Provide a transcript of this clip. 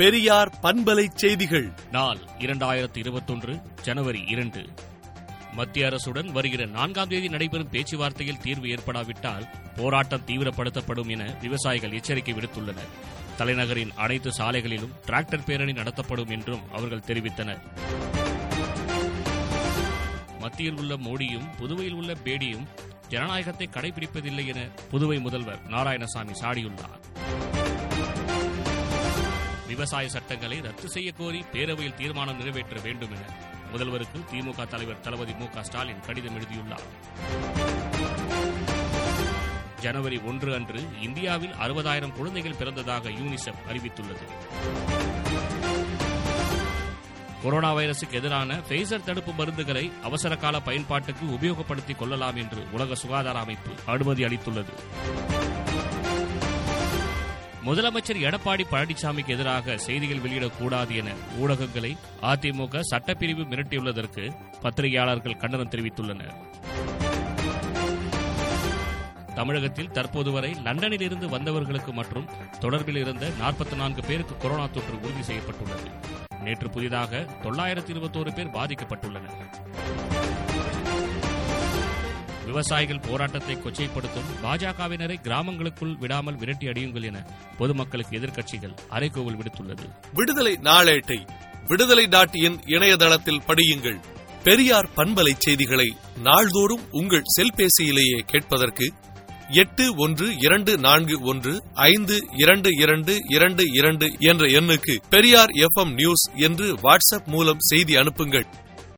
பெரியார் பண்பலை செய்திகள். நாள் இரண்டாயிரத்தி இருபத்தொன்று ஜனவரி இரண்டு. மத்திய அரசுடன் வருகிற நான்காம் தேதி நடைபெறும் பேச்சுவார்த்தையில் தீர்வு ஏற்படாவிட்டால் போராட்டம் தீவிரப்படுத்தப்படும் என விவசாயிகள் எச்சரிக்கை விடுத்துள்ளனர். தலைநகரின் அனைத்து சாலைகளிலும் டிராக்டர் பேரணி நடத்தப்படும் என்றும் அவர்கள் தெரிவித்தனர். மத்தியில் உள்ள மோடியும் புதுவையில் உள்ள பேடியும் ஜனநாயகத்தை கடைபிடிப்பதில்லை என புதுவை முதல்வர் நாராயணசாமி சாடியுள்ளார். விவசாய சட்டங்களை ரத்து செய்ய கோரி பேரவையில் தீர்மானம் நிறைவேற்ற வேண்டும் என முதல்வருக்கு திமுக தலைவர் தளபதி மு க ஸ்டாலின் கடிதம் எழுதியுள்ளார். ஜனவரி ஒன்று அன்று இந்தியாவில் அறுபதாயிரம் குழந்தைகள் பிறந்ததாக யூனிசெஃப் அறிவித்துள்ளது. கொரோனா வைரசுக்கு எதிரான ஃபேசர் தடுப்பு மருந்துகளை அவசரகால பயன்பாட்டுக்கு உபயோகப்படுத்திக் கொள்ளலாம் என்று உலக சுகாதார அமைப்பு அனுமதி அளித்துள்ளது. முதலமைச்சர் எடப்பாடி பழனிசாமிக்கு எதிராக செய்திகள் வெளியிடக்கூடாது என ஊடகங்களை அதிமுக சட்டப்பிரிவு மிரட்டியுள்ளதற்கு பத்திரிகையாளர்கள் கண்டனம் தெரிவித்துள்ளனர். தமிழகத்தில் தற்போது வரை லண்டனில் இருந்து வந்தவர்களுக்கு மற்றும் தொடர்பில் இருந்த நாற்பத்தி நான்கு பேருக்கு கொரோனா தொற்று உறுதி செய்யப்பட்டுள்ளது. நேற்று புதிதாக தொள்ளாயிரத்தி இருபத்தோரு பேர் பாதிக்கப்பட்டுள்ளனர். விவசாயிகள் போராட்டத்தை கொச்சைப்படுத்தும் பாஜகவினரை கிராமங்களுக்குள் விடாமல் விரட்டி அடியுங்கள் என பொதுமக்களுக்கு எதிர்க்கட்சிகள் அறைகூவல் விடுத்துள்ளது. விடுதலை நாளேட்டை விடுதலை டாட் இன் இணையதளத்தில் படியுங்கள். பெரியார் பண்பலை செய்திகளை நாள்தோறும் உங்கள் செல்பேசியிலேயே கேட்பதற்கு எட்டு ஒன்று இரண்டு நான்கு ஒன்று ஐந்து இரண்டு இரண்டு இரண்டு இரண்டு என்ற எண்ணுக்கு பெரியார் எஃப் நியூஸ் என்று வாட்ஸ்அப் மூலம் செய்தி அனுப்புங்கள்.